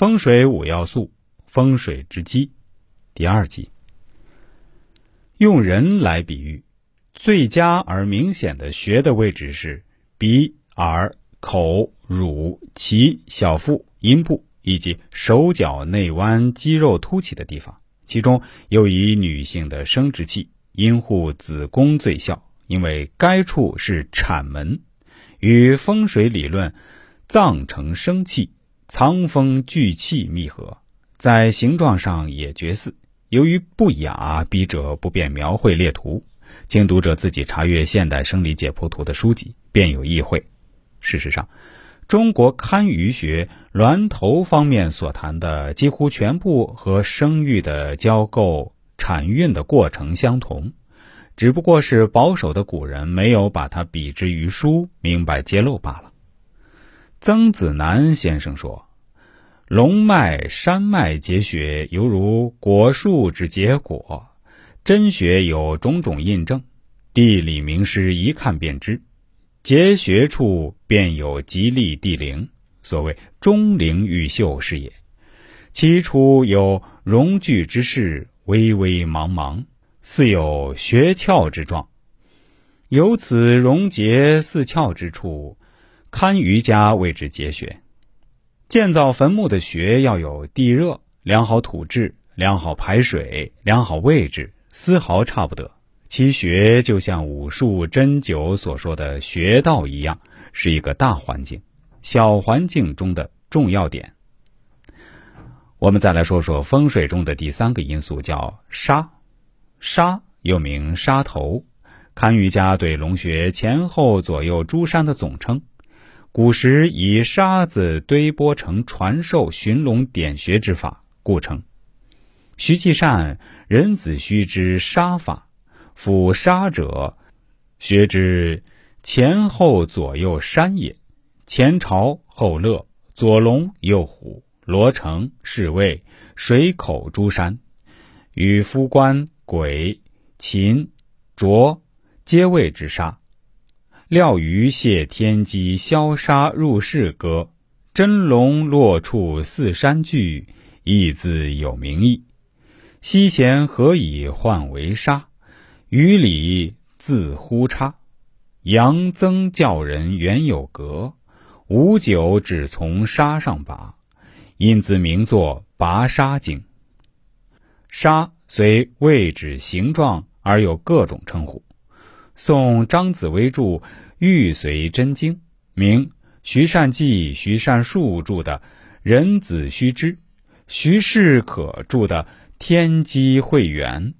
风水五要素，风水之基，第二集。用人来比喻，最佳而明显的穴的位置是鼻、耳、口、乳、脐、小腹、阴部以及手脚内弯肌肉凸起的地方。其中又以女性的生殖器阴户子宫最效，因为该处是产门，与风水理论藏成生气。藏风聚气密合，在形状上也绝似。由于不雅，笔者不便描绘列图，请读者自己查阅《现代生理解剖图》的书籍，便有意会。事实上，中国堪舆学峦头方面所谈的几乎全部和生育的交构、产孕的过程相同，只不过是保守的古人没有把它比之于书，明白揭露罢了。曾子南先生说：“龙脉、山脉结穴，犹如果树之结果。真穴有种种印证，地理名师一看便知。结穴处便有吉利地灵，所谓钟灵毓秀是也。其处有荣聚之势，微微茫茫，似有穴窍之状。由此溶结似窍之处。”堪舆家谓之结穴，建造坟墓的穴要有地热、良好土质、良好排水、良好位置，丝毫差不得。其穴就像武术针灸所说的穴道一样，是一个大环境，小环境中的重要点。我们再来说说风水中的第三个因素，叫沙。沙又名沙头，堪舆家对龙穴前后左右诸山的总称。古时以沙子堆拨成传授寻龙点穴之法，故称。徐继善人子虚之沙法，夫沙者，穴之前后左右山也。前朝后乐，左龙右虎，罗城侍卫水口诸山，与夫官鬼禽浊皆谓之沙。料鱼谢天机，消杀入室歌，真龙落处似山聚，亦自有名意。西贤何以换为沙？于里自呼差。杨曾教人原有格，无酒只从沙上拔，因自名作拔沙经。沙虽位置形状而有各种称呼。宋张子薇著《玉髓真经》，明徐善记、徐善树著的《人子须知》，徐世可著的《天机会元》，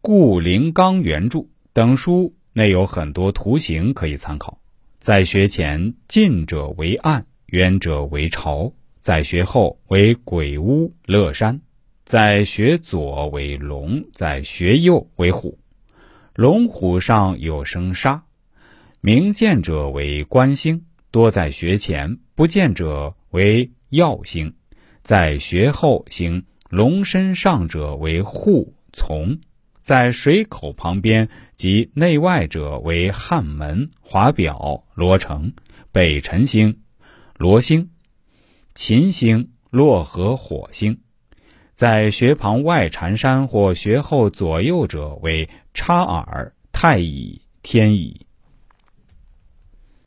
顾灵刚原著等书内有很多图形可以参考。在学前，近者为岸，远者为潮；在学后为鬼屋乐山；在学左为龙，在学右为虎。龙虎上有生杀，明见者为官星，多在学前；不见者为曜星，在学后行龙身上者为户从，在水口旁边及内外者为汉门、华表、罗城、北辰星、罗星、秦星、洛河火星。在穴旁外缠山或穴后左右者为插耳、太乙、天乙。